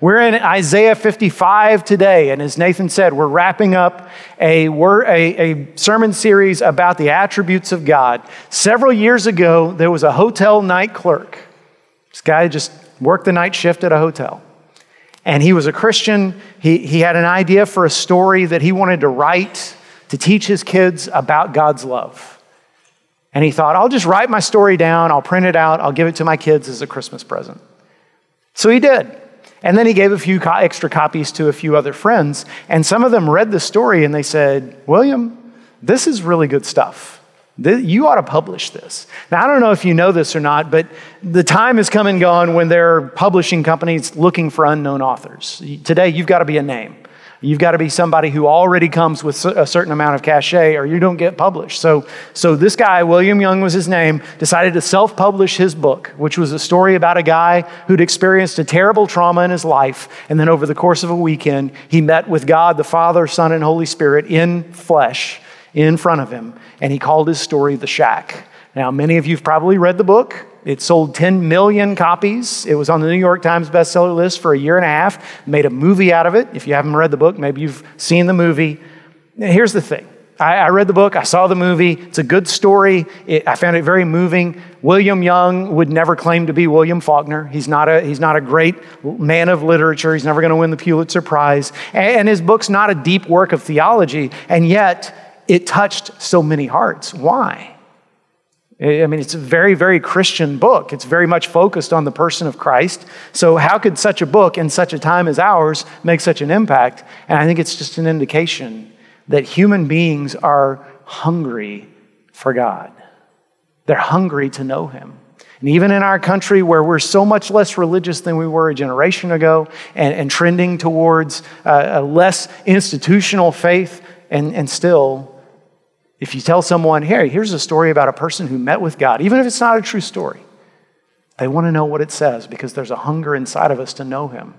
We're in Isaiah 55 today, and as Nathan said, we're wrapping up a, a, a, sermon series about the attributes of God. Several years ago, there was a hotel night clerk. This guy just worked the night shift at a hotel. And he was a Christian. He, he had an idea for a story that he wanted to write to teach his kids about God's love. And he thought, I'll just write my story down, I'll print it out, I'll give it to my kids as a Christmas present. So he did. And then he gave a few co- extra copies to a few other friends. And some of them read the story and they said, William, this is really good stuff. You ought to publish this. Now, I don't know if you know this or not, but the time has come and gone when there are publishing companies looking for unknown authors. Today, you've got to be a name. You've got to be somebody who already comes with a certain amount of cachet or you don't get published. So, so this guy, William Young was his name, decided to self publish his book, which was a story about a guy who'd experienced a terrible trauma in his life. And then over the course of a weekend, he met with God, the Father, Son, and Holy Spirit in flesh in front of him. And he called his story The Shack. Now, many of you have probably read the book. It sold 10 million copies. It was on the New York Times bestseller list for a year and a half. Made a movie out of it. If you haven't read the book, maybe you've seen the movie. Here's the thing I, I read the book, I saw the movie. It's a good story. It, I found it very moving. William Young would never claim to be William Faulkner. He's not a, he's not a great man of literature. He's never going to win the Pulitzer Prize. And, and his book's not a deep work of theology. And yet, it touched so many hearts. Why? I mean, it's a very, very Christian book. It's very much focused on the person of Christ. So, how could such a book in such a time as ours make such an impact? And I think it's just an indication that human beings are hungry for God. They're hungry to know Him. And even in our country where we're so much less religious than we were a generation ago and, and trending towards uh, a less institutional faith, and, and still if you tell someone, hey, here's a story about a person who met with God, even if it's not a true story, they want to know what it says because there's a hunger inside of us to know Him.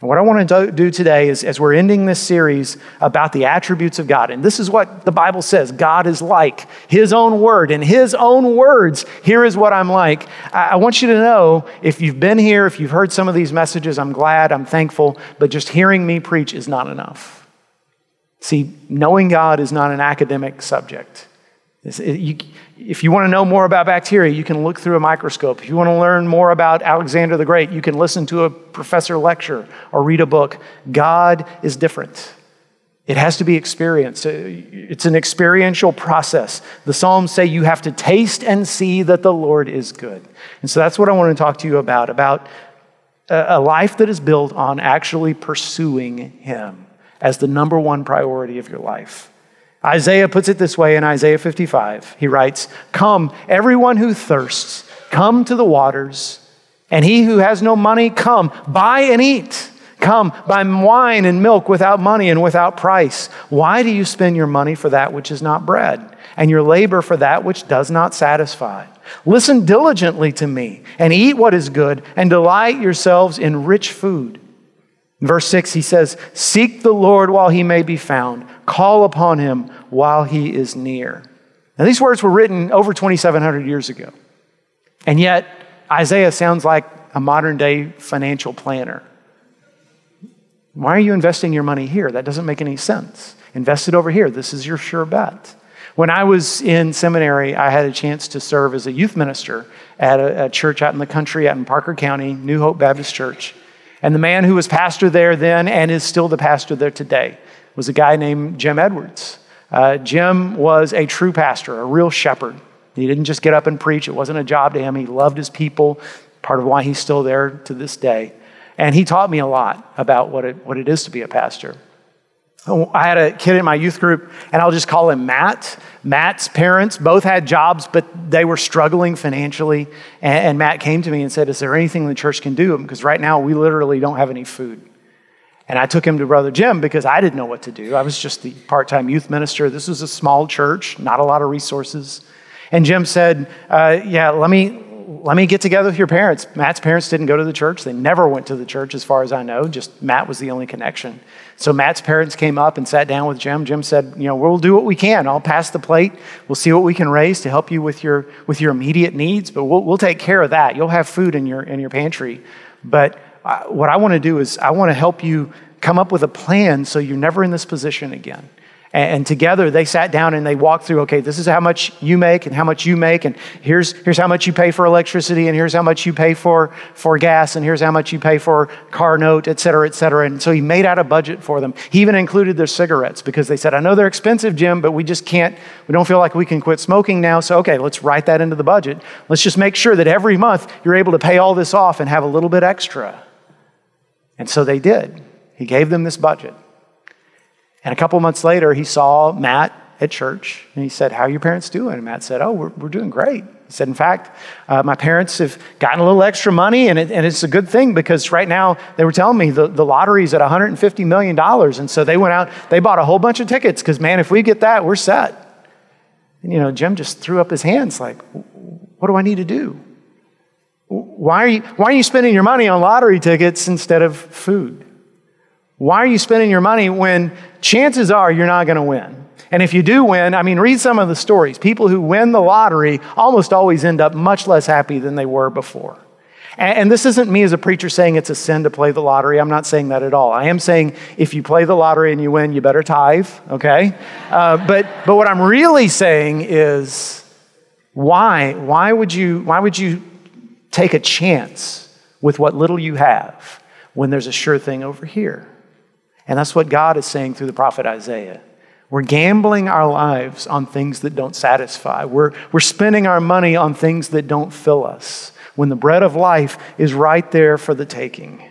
And what I want to do today is, as we're ending this series about the attributes of God, and this is what the Bible says God is like, His own word. In His own words, here is what I'm like. I want you to know if you've been here, if you've heard some of these messages, I'm glad, I'm thankful, but just hearing me preach is not enough. See, knowing God is not an academic subject. If you want to know more about bacteria, you can look through a microscope. If you want to learn more about Alexander the Great, you can listen to a professor lecture or read a book. God is different. It has to be experienced. Uh, it's an experiential process. The Psalms say you have to taste and see that the Lord is good. And so that's what I want to talk to you about about a life that is built on actually pursuing Him as the number one priority of your life. Isaiah puts it this way in Isaiah 55. He writes, Come, everyone who thirsts, come to the waters, and he who has no money, come, buy and eat. Come, buy wine and milk without money and without price. Why do you spend your money for that which is not bread, and your labor for that which does not satisfy? Listen diligently to me, and eat what is good, and delight yourselves in rich food in verse 6, he says, Seek the Lord while he may be found, call upon him while he is near. Now, these words were written over 2,700 years ago. And yet, Isaiah sounds like a modern day financial planner. Why are you investing your money here? That doesn't make any sense. Invest it over here. This is your sure bet. When I was in seminary, I had a chance to serve as a youth minister at a, a church out in the country, out in Parker County, New Hope Baptist Church. And the man who was pastor there then and is still the pastor there today was a guy named Jim Edwards. Uh, Jim was a true pastor, a real shepherd. He didn't just get up and preach, it wasn't a job to him. He loved his people, part of why he's still there to this day. And he taught me a lot about what it, what it is to be a pastor. I had a kid in my youth group, and I'll just call him Matt. Matt's parents both had jobs, but they were struggling financially. And, Matt came to me and said, Is there anything the church can do? Because right now we literally don't have any food. And I took him to Brother Jim because I didn't know what to do. I was just the part time youth minister. This was a small church, not a lot of resources. And Jim said, uh, Yeah, let me, let me get together with your parents. Matt's parents didn't go to the church. They never went to the church, as far as I know. Just Matt was the only connection. So Matt's parents came up and sat down with Jim. Jim said, You know, we'll do what we can. I'll pass the plate. We'll see what we can raise to help you with your, with your immediate needs, but we'll, we'll take care of that. You'll have food in your, in your pantry. But I, what I want to do is I want to help you come up with a plan so you're never in this position again. And together they sat down and they walked through, okay, this is how much you make and how much you make, and here's, here's how much you pay for electricity, and here's how much you pay for, for gas, and here's how much you pay for car note, et cetera, et cetera. And so he made out a budget for them. He even included their cigarettes because they said, I know they're expensive, Jim, but we just can't, we don't feel like we can quit smoking now. So, okay, let's write that into the budget. Let's just make sure that every month you're able to pay all this off and have a little bit extra. And so they did. He gave them this budget. And a couple months later, he saw Matt at church and he said, How are your parents doing? And Matt said, Oh, we're, we're doing great. He said, In fact, uh, my parents have gotten a little extra money and, it, and it's a good thing because right now they were telling me the, the lottery's at $150 million. And so they went out, they bought a whole bunch of tickets because, man, if we get that, we're set. And, you know, Jim just threw up his hands like, What do I need to do? Why are you, why are you spending your money on lottery tickets instead of food? Why are you spending your money when chances are you're not going to win? And if you do win, I mean, read some of the stories. People who win the lottery almost always end up much less happy than they were before. And, this isn't me as a preacher saying it's a sin to play the lottery. I'm not saying that at all. I am saying if you play the lottery and you win, you better tithe, okay? Uh, but, but what I'm really saying is why? Why would, you, why would you take a chance with what little you have when there's a sure thing over here? And that's what God is saying through the prophet Isaiah. We're gambling our lives on things that don't satisfy. We're, we're spending our money on things that don't fill us when the bread of life is right there for the taking.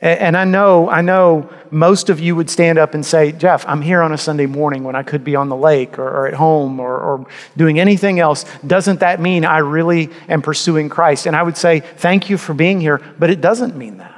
And I know, I know most of you would stand up and say, Jeff, I'm here on a Sunday morning when I could be on the lake or, or at home or, or, doing anything else. Doesn't that mean I really am pursuing Christ? And I would say, thank you for being here, but it doesn't mean that.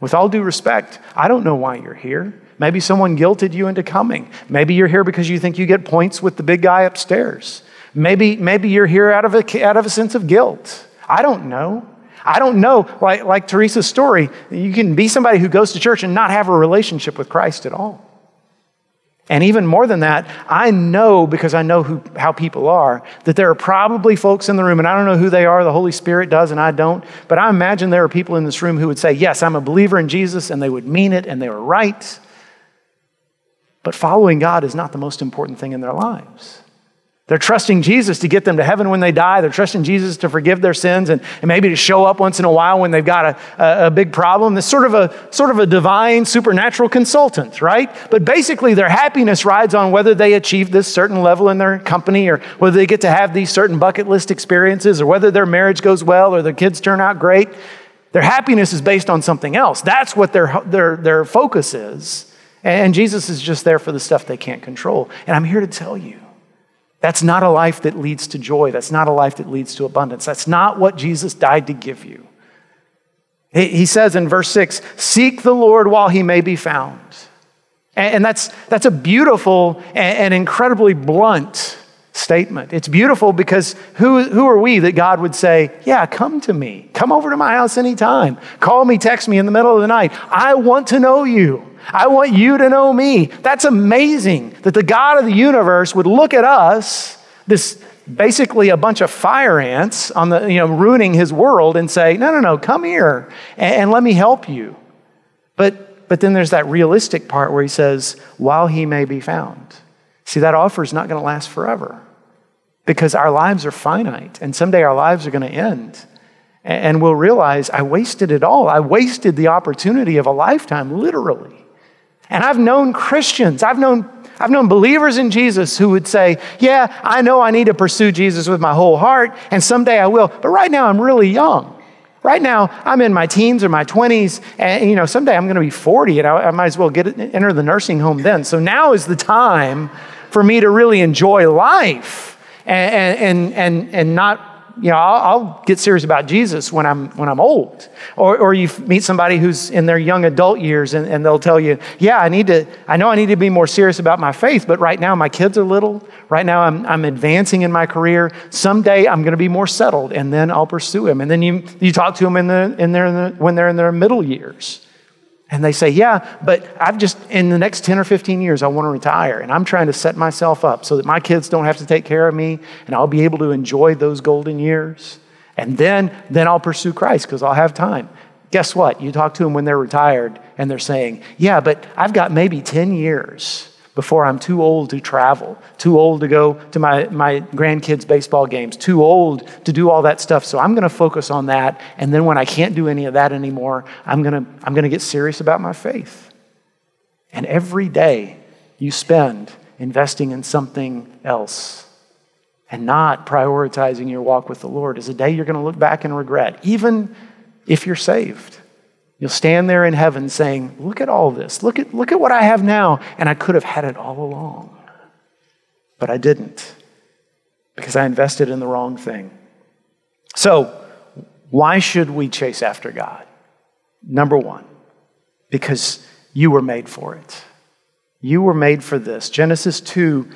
With all due respect, I don't know why you're here. Maybe someone guilted you into coming. Maybe you're here because you think you get points with the big guy upstairs. Maybe, maybe you're here out of, a, out of a sense of guilt. I don't know. I don't know. Like, like Teresa's story, you can be somebody who goes to church and not have a relationship with Christ at all. And even more than that, I know because I know who, how people are that there are probably folks in the room, and I don't know who they are, the Holy Spirit does, and I don't, but I imagine there are people in this room who would say, Yes, I'm a believer in Jesus, and they would mean it, and they were right. But following God is not the most important thing in their lives. They're trusting Jesus to get them to heaven when they die. They're trusting Jesus to forgive their sins and, and maybe to show up once in a while when they've got a, a, a big problem. It's sort of a sort of a divine supernatural consultant, right? But basically their happiness rides on whether they achieve this certain level in their company or whether they get to have these certain bucket list experiences or whether their marriage goes well or their kids turn out great. Their happiness is based on something else. That's what their, their, their focus is. And Jesus is just there for the stuff they can't control. And I'm here to tell you that's not a life that leads to joy. That's not a life that leads to abundance. That's not what Jesus died to give you. He says in verse 6 Seek the Lord while he may be found. And that's, that's a beautiful and incredibly blunt statement. It's beautiful because who, who are we that God would say, Yeah, come to me. Come over to my house anytime. Call me, text me in the middle of the night. I want to know you. I want you to know me. That's amazing that the God of the universe would look at us, this basically a bunch of fire ants on the, you know, ruining his world and say, no, no, no, come here and, and let me help you. But, but then there's that realistic part where he says, while he may be found. See, that offer is not going to last forever because our lives are finite and someday our lives are going to end. And we'll realize I wasted it all. I wasted the opportunity of a lifetime, literally. And I've known Christians, I've known, I've known believers in Jesus who would say, Yeah, I know I need to pursue Jesus with my whole heart, and someday I will. But right now, I'm really young. Right now, I'm in my teens or my 20s, and you know, someday I'm going to be 40, and I, I might as well get enter the nursing home then. So now is the time for me to really enjoy life and, and, and, and not you know, I'll, I'll, get serious about Jesus when I'm, when I'm old. Or, or you meet somebody who's in their young adult years and, and they'll tell you, yeah, I need to, I know I need to be more serious about my faith, but right now my kids are little. Right now I'm, I'm advancing in my career. Someday I'm going to be more settled and then I'll pursue him. And then you, you talk to them in the, in their, in the, when they're in their middle years. And they say, Yeah, but I've just, in the next 10 or 15 years, I want to retire. And I'm trying to set myself up so that my kids don't have to take care of me and I'll be able to enjoy those golden years. And then, then I'll pursue Christ because I'll have time. Guess what? You talk to them when they're retired and they're saying, Yeah, but I've got maybe 10 years before I'm too old to travel, too old to go to my, my grandkids' baseball games, too old to do all that stuff. So I'm going to focus on that. And then when I can't do any of that anymore, I'm going to I'm going to get serious about my faith. And every day you spend investing in something else and not prioritizing your walk with the Lord is a day you're going to look back and regret, even if you're saved. You'll stand there in heaven saying, Look at all this. Look at, look at what I have now. And I could have had it all along. But I didn't because I invested in the wrong thing. So, why should we chase after God? Number one, because you were made for it. You were made for this. Genesis 2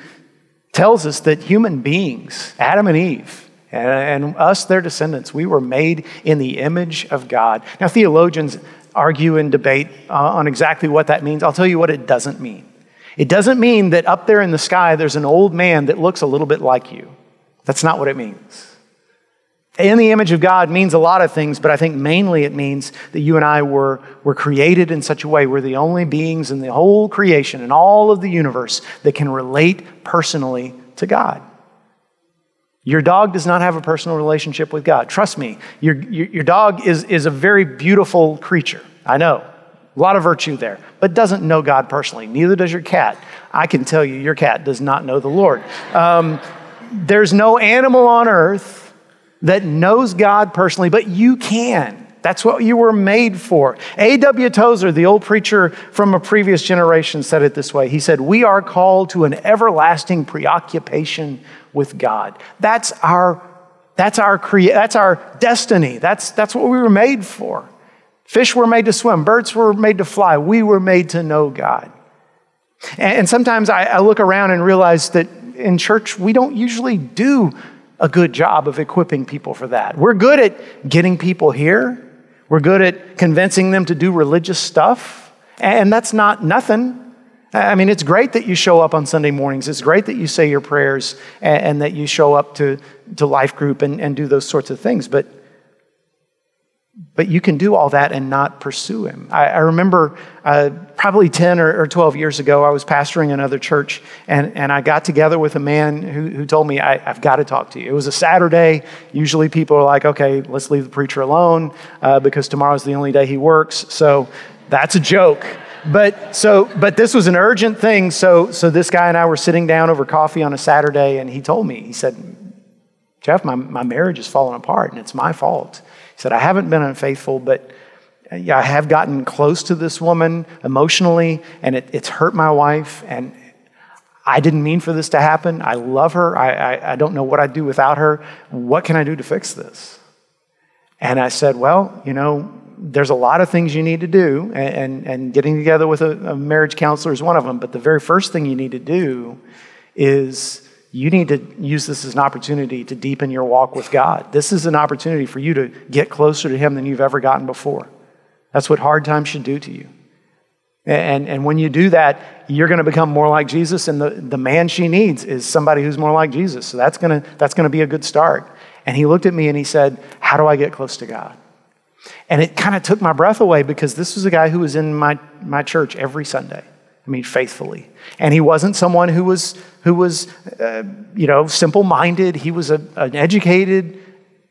tells us that human beings, Adam and Eve, and us, their descendants, we were made in the image of God. Now, theologians argue and debate uh, on exactly what that means. I'll tell you what it doesn't mean. It doesn't mean that up there in the sky there's an old man that looks a little bit like you. That's not what it means. In the image of God means a lot of things, but I think mainly it means that you and I were, were created in such a way we're the only beings in the whole creation and all of the universe that can relate personally to God. Your dog does not have a personal relationship with God. Trust me, your, your, your, dog is, is a very beautiful creature. I know. A lot of virtue there, but doesn't know God personally. Neither does your cat. I can tell you, your cat does not know the Lord. Um, there's no animal on earth that knows God personally, but you can. That's what you were made for. A.W. Tozer, the old preacher from a previous generation, said it this way He said, We are called to an everlasting preoccupation with God. That's our, that's our, crea- that's our destiny. That's, that's what we were made for. Fish were made to swim, birds were made to fly. We were made to know God. And, and sometimes I, I look around and realize that in church, we don't usually do a good job of equipping people for that. We're good at getting people here, we're good at convincing them to do religious stuff, and that's not nothing. I mean, it's great that you show up on Sunday mornings. It's great that you say your prayers and, and that you show up to, to life group and, and do those sorts of things. But, but you can do all that and not pursue Him. I, I remember uh, probably 10 or, or, 12 years ago, I was pastoring another church, and, and I got together with a man who, who told me, I, have got to talk to you. It was a Saturday. Usually people are like, okay, let's leave the preacher alone uh, because tomorrow's the only day he works. So that's a joke but so but this was an urgent thing so so this guy and i were sitting down over coffee on a saturday and he told me he said jeff my, my marriage is falling apart and it's my fault he said i haven't been unfaithful but uh, yeah, i have gotten close to this woman emotionally and it, it's hurt my wife and i didn't mean for this to happen. I love her. I, I, I don't know what i'd do without her. What can i do to fix this? And i said well you know there's a lot of things you need to do, and, and getting together with a, a marriage counselor is one of them. But the very first thing you need to do is you need to use this as an opportunity to deepen your walk with God. This is an opportunity for you to get closer to Him than you've ever gotten before. That's what hard times should do to you. And, and when you do that, you're going to become more like Jesus, and the, the man she needs is somebody who's more like Jesus. So that's going to, that's going to be a good start. And he looked at me and he said, How do I get close to God? And it kind of took my breath away because this was a guy who was in my, my church every Sunday. I mean, faithfully. And he wasn't someone who was, who was uh, you know, simple minded. He was a, an educated,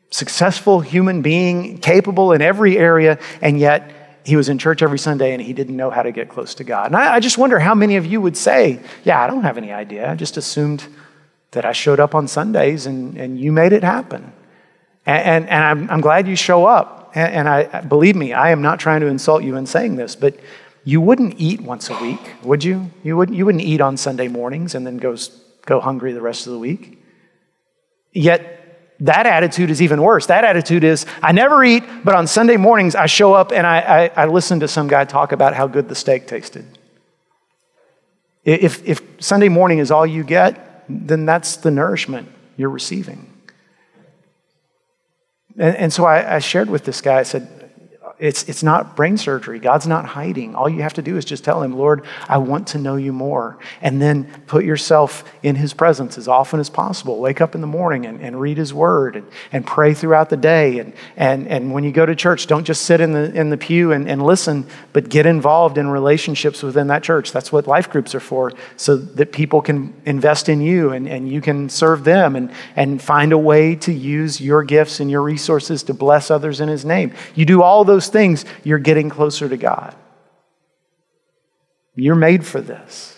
successful human being, capable in every area, and yet he was in church every Sunday and he didn't know how to get close to God. And I, I just wonder how many of you would say, Yeah, I don't have any idea. I just assumed that I showed up on Sundays and, and you made it happen. And, and, and I'm, I'm glad you show up. And, and I believe me, I am not trying to insult you in saying this, but you wouldn't eat once a week, would you? You wouldn't, you wouldn't eat on Sunday mornings and then go, go hungry the rest of the week. Yet that attitude is even worse. That attitude is, I never eat, but on Sunday mornings I show up and I, I, I listen to some guy talk about how good the steak tasted. If, if Sunday morning is all you get, then that's the nourishment you're receiving. And, and so I, I, shared with this guy, I said, it's, it's not brain surgery. God's not hiding. All you have to do is just tell Him, Lord, I want to know you more. And then put yourself in His presence as often as possible. Wake up in the morning and, and read His Word and, and pray throughout the day. And, and, and when you go to church, don't just sit in the, in the pew and, and listen, but get involved in relationships within that church. That's what life groups are for, so that people can invest in you and, and you can serve them and, and find a way to use your gifts and your resources to bless others in His name. You do all those those things, you're getting closer to God. You're made for this.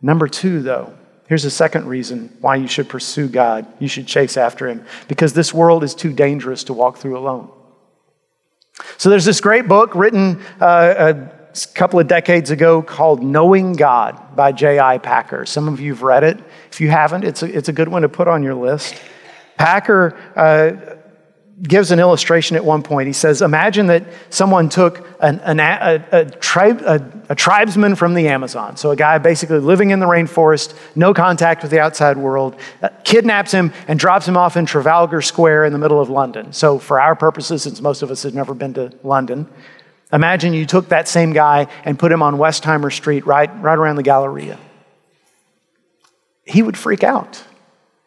Number two, though, here's a second reason why you should pursue God. You should chase after Him, because this world is too dangerous to walk through alone. So there's this great book written uh, a couple of decades ago called Knowing God by J.I. Packer. Some of you have read it. If you haven't, it's a, it's a good one to put on your list. Packer uh, gives an illustration at one point. He says, Imagine that someone took an, an, a, a, tribe, a, a, tribesman from the Amazon, so a guy basically living in the rainforest, no contact with the outside world, uh, kidnaps him and drops him off in Trafalgar Square in the middle of London. So, for our purposes, since most of us have never been to London, imagine you took that same guy and put him on Westheimer Street, right, right around the Galleria. He would freak out.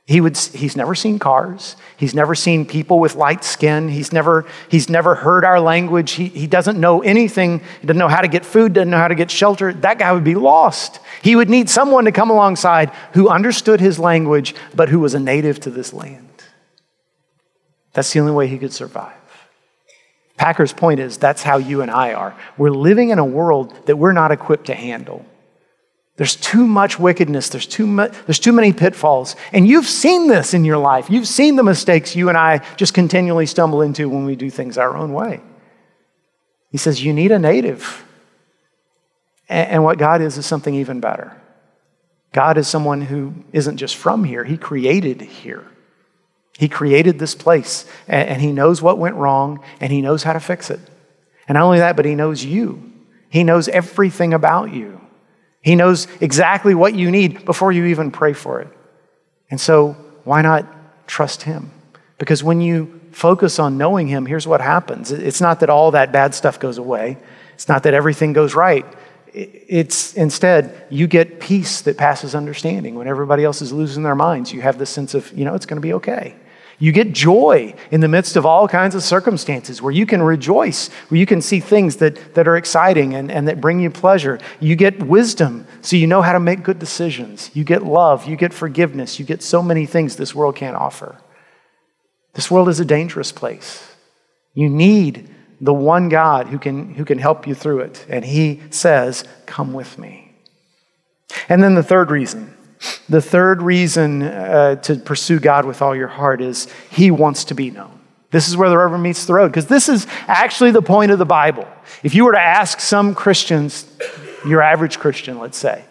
He would, he's never seen cars. He's never seen people with light skin. He's never, he's never heard our language. He, he doesn't know anything. He doesn't know how to get food, doesn't know how to get shelter. That guy would be lost. He would need someone to come alongside who understood his language, but who was a native to this land. That's the only way he could survive. Packer's point is that's how you and I are. We're living in a world that we're not equipped to handle. There's too much wickedness. There's too, there's too many pitfalls. And you've seen this in your life. You've seen the mistakes you and I just continually stumble into when we do things our own way. He says, You need a native. And what God is, is something even better. God is someone who isn't just from here, He created here. He created this place, and He knows what went wrong, and He knows how to fix it. And not only that, but He knows you. He knows everything about you. He knows exactly what you need before you even pray for it. And so, why not trust Him? Because when you focus on knowing Him, here's what happens it's not that all that bad stuff goes away, it's not that everything goes right. It's instead, you get peace that passes understanding. When everybody else is losing their minds, you have the sense of, you know, it's going to be okay. You get joy in the midst of all kinds of circumstances where you can rejoice, where you can see things that, that are exciting and, and that bring you pleasure. You get wisdom, so you know how to make good decisions. You get love, you get forgiveness, you get so many things this world can't offer. This world is a dangerous place. You need the one God who can, who can help you through it. And He says, Come with me. And then the third reason the third reason uh, to pursue God with all your heart is He wants to be known. This is where the rubber meets the road, because this is actually the point of the Bible. If you were to ask some Christians, your average Christian, let's say,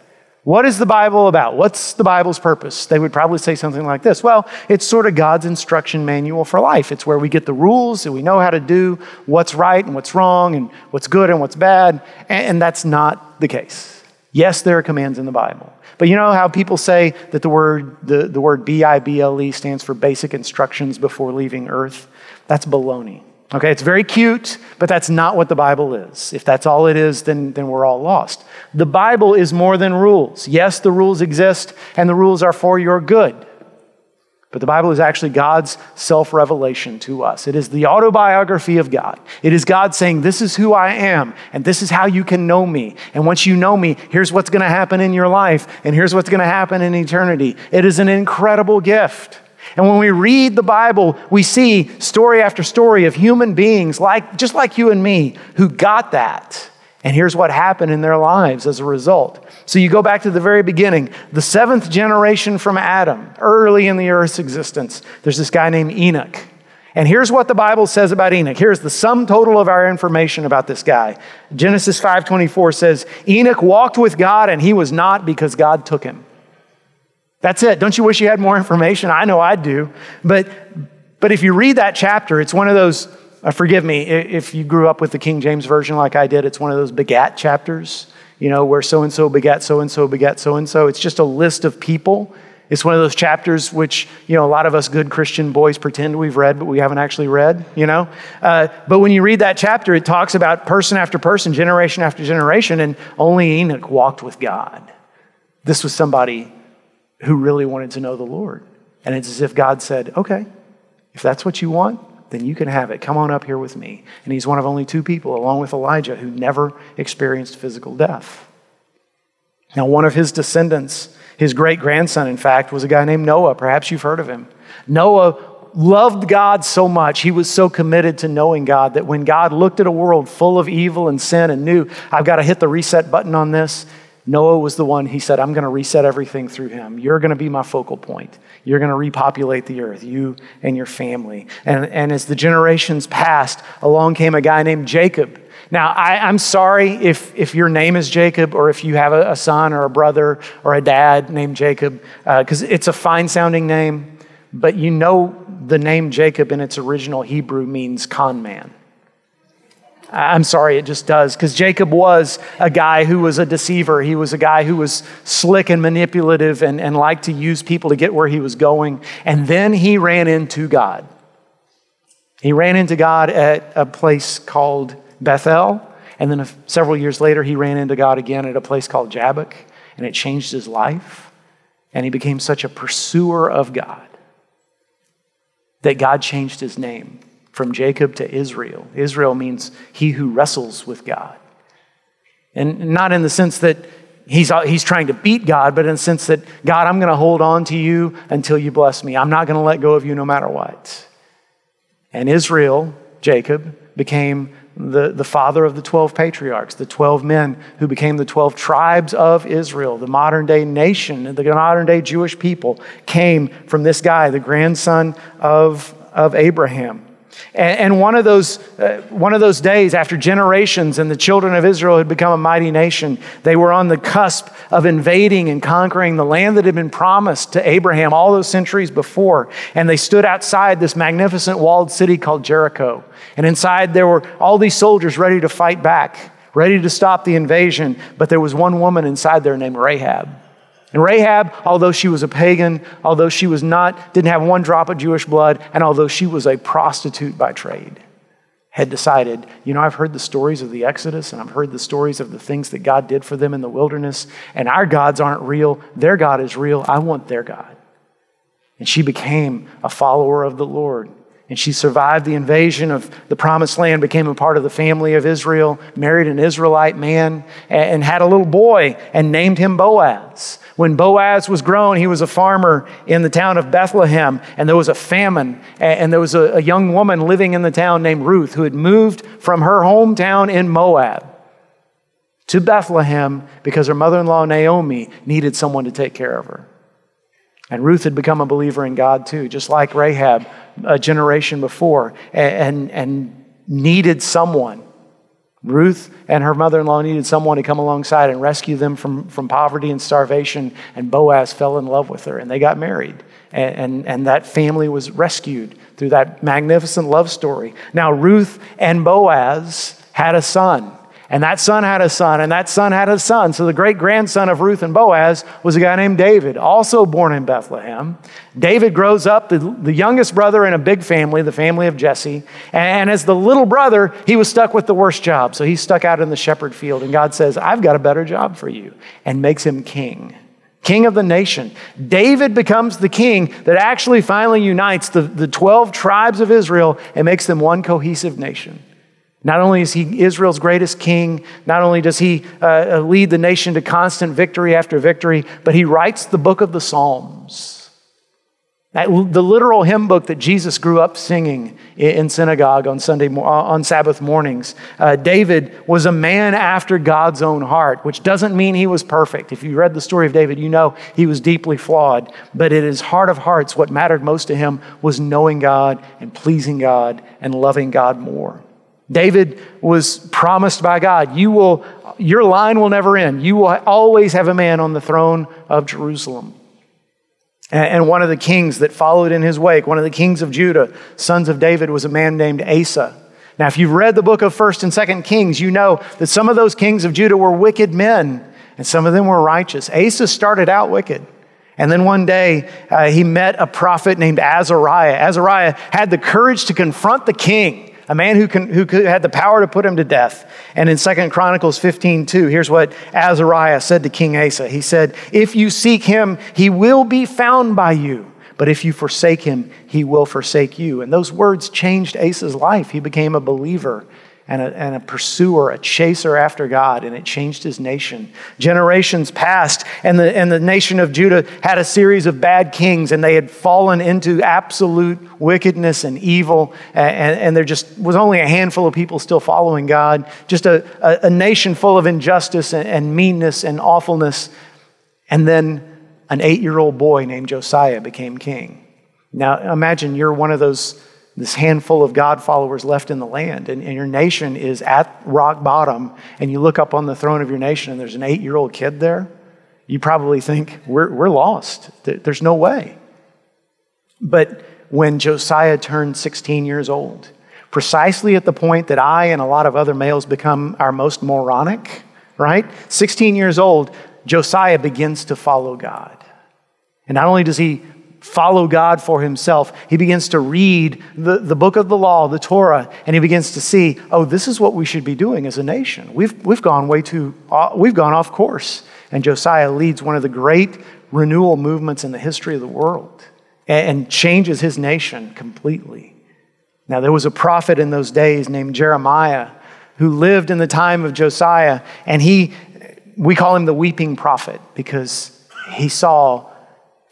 what is the Bible about? What's the Bible's purpose? They would probably say something like this Well, it's sort of God's instruction manual for life. It's where we get the rules and we know how to do what's right and what's wrong and what's good and what's bad. And that's not the case. Yes, there are commands in the Bible. But you know how people say that the word, the, the word B-I-B-L-E stands for basic instructions before leaving earth? That's baloney. Okay, it's very cute, but that's not what the Bible is. If that's all it is, then, then we're all lost. The Bible is more than rules. Yes, the rules exist, and the rules are for your good. But the Bible is actually God's self revelation to us. It is the autobiography of God. It is God saying, This is who I am, and this is how you can know me. And once you know me, here's what's going to happen in your life, and here's what's going to happen in eternity. It is an incredible gift. And when we read the Bible, we see story after story of human beings, like, just like you and me, who got that. And here's what happened in their lives as a result. So you go back to the very beginning, the seventh generation from Adam, early in the earth's existence. There's this guy named Enoch. And here's what the Bible says about Enoch. Here's the sum total of our information about this guy. Genesis 5:24 says, "Enoch walked with God and he was not because God took him." That's it. Don't you wish you had more information? I know I do. But but if you read that chapter, it's one of those uh, forgive me if you grew up with the King James Version like I did, it's one of those begat chapters, you know, where so and so begat so and so begat so and so. It's just a list of people. It's one of those chapters which, you know, a lot of us good Christian boys pretend we've read, but we haven't actually read, you know? Uh, but when you read that chapter, it talks about person after person, generation after generation, and only Enoch walked with God. This was somebody who really wanted to know the Lord. And it's as if God said, okay, if that's what you want, then you can have it. Come on up here with me. And he's one of only two people, along with Elijah, who never experienced physical death. Now, one of his descendants, his great grandson, in fact, was a guy named Noah. Perhaps you've heard of him. Noah loved God so much, he was so committed to knowing God that when God looked at a world full of evil and sin and knew, I've got to hit the reset button on this, Noah was the one, he said, I'm going to reset everything through him. You're going to be my focal point. You're going to repopulate the earth, you and your family. And, and as the generations passed, along came a guy named Jacob. Now, I, am sorry if, if your name is Jacob or if you have a, a son or a brother or a dad named Jacob, because uh, it's a fine sounding name, but you know the name Jacob in its original Hebrew means con man. I'm sorry, it just does. Because Jacob was a guy who was a deceiver. He was a guy who was slick and manipulative and, and liked to use people to get where he was going. And then he ran into God. He ran into God at a place called Bethel. And then several years later, he ran into God again at a place called Jabbok. And it changed his life. And he became such a pursuer of God that God changed his name from Jacob to Israel. Israel means he who wrestles with God. And not in the sense that he's, he's trying to beat God, but in the sense that, God, I'm going to hold on to you until you bless me. I'm not going to let go of you no matter what. And Israel, Jacob, became the, the father of the 12 patriarchs, the 12 men who became the 12 tribes of Israel. The modern day nation, the modern day Jewish people came from this guy, the grandson of, of Abraham. And, one, of those, uh, one of those days, after generations and the children of Israel had become a mighty nation, they were on the cusp of invading and conquering the land that had been promised to Abraham all those centuries before. And they stood outside this magnificent walled city called Jericho. And inside there were all these soldiers ready to fight back, ready to stop the invasion. But there was one woman inside there named Rahab. And Rahab, although she was a pagan, although she was not, didn't have one drop of Jewish blood, and although she was a prostitute by trade, had decided, you know, I've heard the stories of the Exodus and I've heard the stories of the things that God did for them in the wilderness, and our gods aren't real. Their God is real. I want their God. And she became a follower of the Lord. And she survived the invasion of the promised land, became a part of the family of Israel, married an Israelite man, and had a little boy and named him Boaz. When Boaz was grown, he was a farmer in the town of Bethlehem, and there was a famine. And there was a, young woman living in the town named Ruth who had moved from her hometown in Moab to Bethlehem because her mother in law, Naomi, needed someone to take care of her. And Ruth had become a believer in God too, just like Rahab a generation before, and, and needed someone Ruth and her mother in law needed someone to come alongside and rescue them from, from poverty and starvation, and Boaz fell in love with her, and they got married. And, and, and that family was rescued through that magnificent love story. Now, Ruth and Boaz had a son. And that son had a son, and that son had a son. So the great grandson of Ruth and Boaz was a guy named David, also born in Bethlehem. David grows up, the, the youngest brother in a big family, the family of Jesse. And as the little brother, he was stuck with the worst job. So he's stuck out in the shepherd field. And God says, I've got a better job for you, and makes him king king of the nation. David becomes the king that actually finally unites the, the 12 tribes of Israel and makes them one cohesive nation. Not only is he Israel's greatest king, not only does he uh, lead the nation to constant victory after victory, but he writes the book of the Psalms. That, the literal hymn book that Jesus grew up singing in synagogue on Sunday uh, on Sabbath mornings. Uh, David was a man after God's own heart, which doesn't mean he was perfect. If you read the story of David, you know he was deeply flawed. But in his heart of hearts, what mattered most to him was knowing God and pleasing God and loving God more. David was promised by God, you will, your line will never end. You will always have a man on the throne of Jerusalem. And one of the kings that followed in his wake, one of the kings of Judah, sons of David, was a man named Asa. Now, if you've read the book of 1st and 2nd Kings, you know that some of those kings of Judah were wicked men, and some of them were righteous. Asa started out wicked. And then one day, uh, he met a prophet named Azariah. Azariah had the courage to confront the king, a man who, can, who had the power to put him to death. And in Second Chronicles 15, 2, here's what Azariah said to King Asa. He said, If you seek him, he will be found by you. But if you forsake him, he will forsake you. And those words changed Asa's life. He became a believer and a, and a, pursuer, a chaser after God, and it changed his nation. Generations passed, and the, and the nation of Judah had a series of bad kings, and they had fallen into absolute wickedness and evil, and, and there just was only a handful of people still following God. Just a, a, a nation full of injustice and, and meanness and awfulness. And then an eight year old boy named Josiah became king. Now imagine you're one of those, this handful of God followers left in the land, and, and your nation is at rock bottom, and you look up on the throne of your nation and there's an eight year old kid there. You probably think, we're, we're lost. There's no way. But when Josiah turned 16 years old, precisely at the point that I and a lot of other males become our most moronic, right? 16 years old, Josiah begins to follow God. And not only does he follow God for himself, he begins to read the, the book of the law, the Torah, and he begins to see, oh, this is what we should be doing as a nation. We've, we've gone way too, uh, we've gone off course. And Josiah leads one of the great renewal movements in the history of the world and, and changes his nation completely. Now, there was a prophet in those days named Jeremiah who lived in the time of Josiah, and he we call him the weeping prophet because he saw,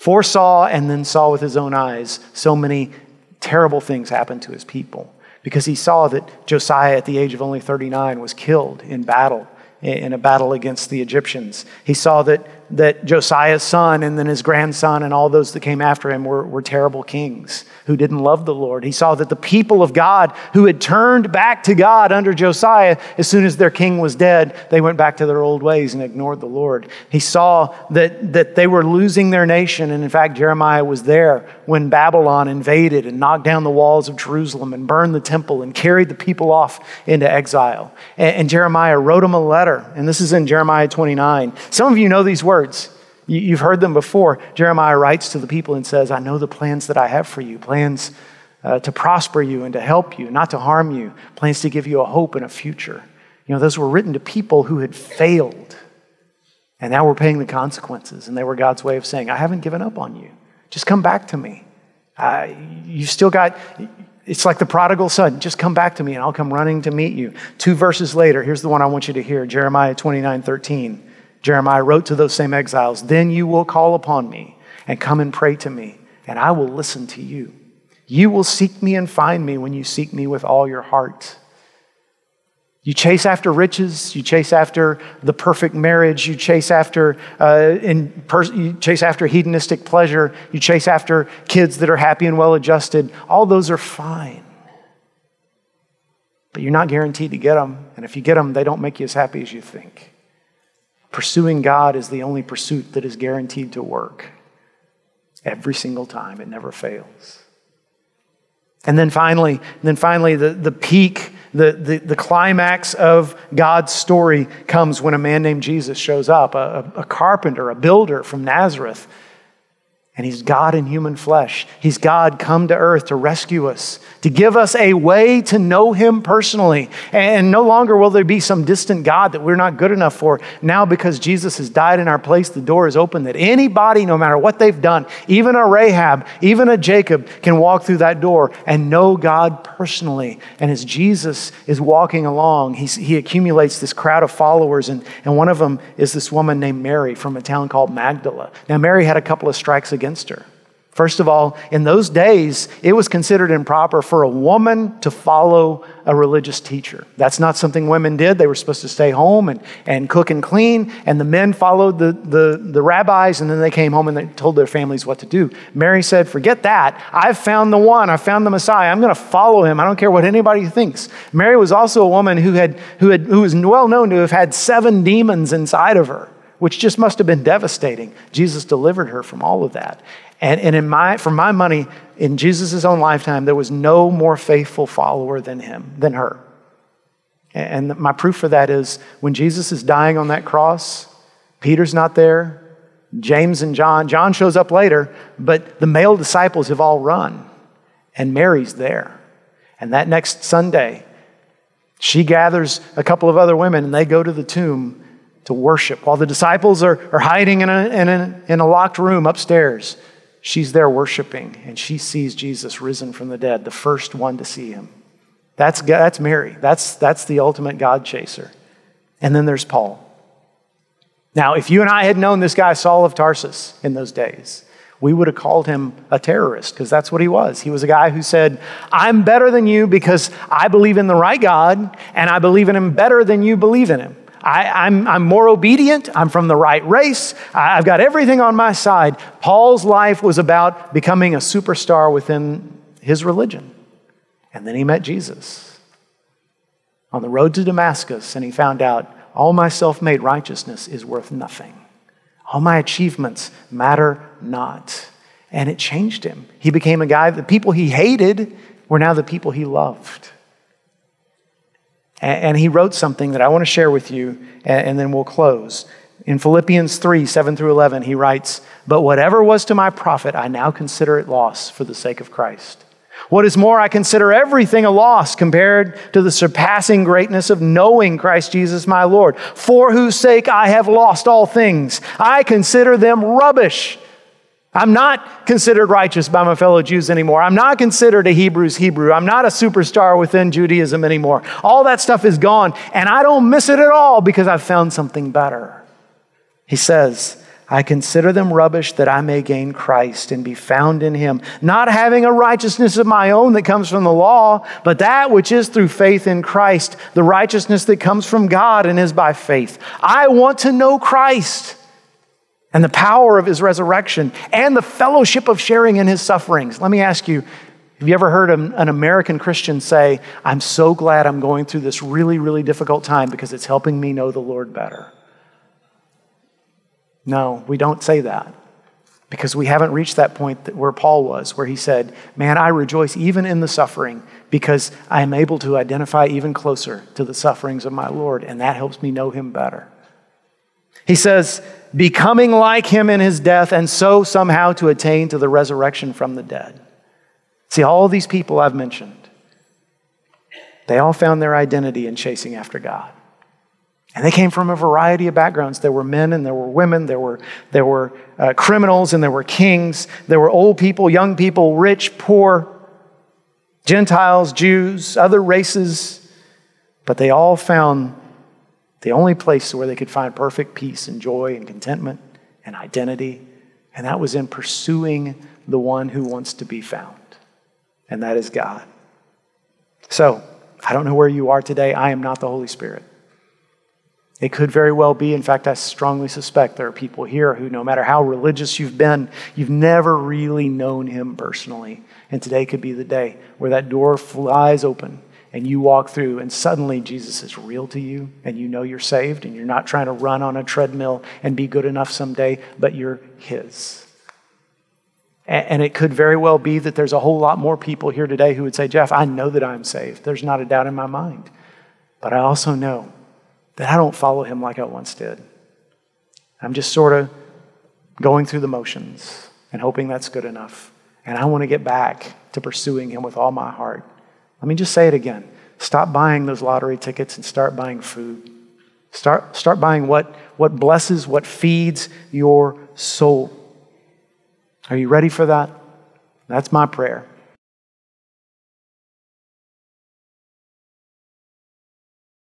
foresaw, and then saw with his own eyes so many terrible things happen to his people. Because he saw that Josiah, at the age of only 39, was killed in battle, in a battle against the Egyptians. He saw that, that Josiah's son and then his grandson and all those that came after him were, were terrible kings who didn't love the Lord. He saw that the people of God who had turned back to God under Josiah, as soon as their king was dead, they went back to their old ways and ignored the Lord. He saw that, that they were losing their nation. And in fact, Jeremiah was there when Babylon invaded and knocked down the walls of Jerusalem and burned the temple and carried the people off into exile. And, and Jeremiah wrote them a letter. And this is in Jeremiah 29. Some of you know these words. You've heard them before. Jeremiah writes to the people and says, I know the plans that I have for you plans uh, to prosper you and to help you, not to harm you, plans to give you a hope and a future. You know, those were written to people who had failed. And now we're paying the consequences. And they were God's way of saying, I haven't given up on you. Just come back to me. Uh, you've still got, it's like the prodigal son. Just come back to me and I'll come running to meet you. Two verses later, here's the one I want you to hear Jeremiah 29 13. Jeremiah wrote to those same exiles, Then you will call upon me and come and pray to me, and I will listen to you. You will seek me and find me when you seek me with all your heart. You chase after riches, you chase after the perfect marriage, you chase after uh, pers- you chase after hedonistic pleasure, you chase after kids that are happy and well adjusted. All those are fine. But you're not guaranteed to get them, and if you get them, they don't make you as happy as you think. Pursuing God is the only pursuit that is guaranteed to work. Every single time, it never fails. And then finally, then finally, the, the peak, the, the, the climax of God's story comes when a man named Jesus shows up, a, a carpenter, a builder from Nazareth and he's God in human flesh. He's God come to earth to rescue us, to give us a way to know him personally. And no longer will there be some distant God that we're not good enough for. Now, because Jesus has died in our place, the door is open that anybody, no matter what they've done, even a Rahab, even a Jacob, can walk through that door and know God personally. And as Jesus is walking along, he, he accumulates this crowd of followers. And, and one of them is this woman named Mary from a town called Magdala. Now, Mary had a couple of strikes against against her. First of all, in those days, it was considered improper for a woman to follow a religious teacher. That's not something women did. They were supposed to stay home and, and cook and clean, and the men followed the, the, the rabbis, and then they came home and they told their families what to do. Mary said, Forget that. I've found the one. I found the Messiah. I'm going to follow him. I don't care what anybody thinks. Mary was also a woman who, had, who, had, who was well known to have had seven demons inside of her which just must have been devastating. Jesus delivered her from all of that. And, and in my, for my money, in Jesus' own lifetime, there was no more faithful follower than him, than her. And my proof for that is when Jesus is dying on that cross, Peter's not there, James and John, John shows up later, but the male disciples have all run, and Mary's there. And that next Sunday, she gathers a couple of other women and they go to the tomb to worship. While the disciples are, are hiding in a, in, a, in a locked room upstairs, she's there worshiping and she sees Jesus risen from the dead, the first one to see him. That's, that's Mary. That's, that's the ultimate God chaser. And then there's Paul. Now, if you and I had known this guy, Saul of Tarsus, in those days, we would have called him a terrorist because that's what he was. He was a guy who said, I'm better than you because I believe in the right God and I believe in him better than you believe in him. I, am more obedient. I'm from the right race. I, I've got everything on my side. Paul's life was about becoming a superstar within his religion. And then he met Jesus on the road to Damascus and he found out all my self made righteousness is worth nothing. All my achievements matter not. And it changed him. He became a guy, the people he hated were now the people he loved. And he wrote something that I want to share with you, and then we'll close. In Philippians 3 7 through 11, he writes, But whatever was to my profit, I now consider it loss for the sake of Christ. What is more, I consider everything a loss compared to the surpassing greatness of knowing Christ Jesus my Lord, for whose sake I have lost all things. I consider them rubbish. I'm not considered righteous by my fellow Jews anymore. I'm not considered a Hebrew's Hebrew. I'm not a superstar within Judaism anymore. All that stuff is gone, and I don't miss it at all because I've found something better. He says, I consider them rubbish that I may gain Christ and be found in him, not having a righteousness of my own that comes from the law, but that which is through faith in Christ, the righteousness that comes from God and is by faith. I want to know Christ and the power of his resurrection and the fellowship of sharing in his sufferings. Let me ask you, have you ever heard an American Christian say, I'm so glad I'm going through this really, really difficult time because it's helping me know the Lord better? No, we don't say that because we haven't reached that point where Paul was, where he said, Man, I rejoice even in the suffering because I am able to identify even closer to the sufferings of my Lord, and that helps me know him better. He says, Becoming like him in his death, and so somehow to attain to the resurrection from the dead. See, all these people I've mentioned, they all found their identity in chasing after God. And they came from a variety of backgrounds. There were men and there were women, there were, there were uh, criminals and there were kings, there were old people, young people, rich, poor, Gentiles, Jews, other races. But they all found the only place where they could find perfect peace and joy and contentment and identity, and that was in pursuing the one who wants to be found, and that is God. So, I don't know where you are today. I am not the Holy Spirit. It could very well be, in fact, I strongly suspect there are people here who, no matter how religious you've been, you've never really known him personally. And today could be the day where that door flies open and you walk through, and suddenly Jesus is real to you, and you know you're saved, and you're not trying to run on a treadmill and be good enough someday, but you're his. And it could very well be that there's a whole lot more people here today who would say, Jeff, I know that I'm saved. There's not a doubt in my mind. But I also know that I don't follow him like I once did. I'm just sort of going through the motions and hoping that's good enough. And I want to get back to pursuing him with all my heart. Let me just say it again. Stop buying those lottery tickets and start buying food. Start, start buying what, what blesses, what feeds your soul. Are you ready for that? That's my prayer.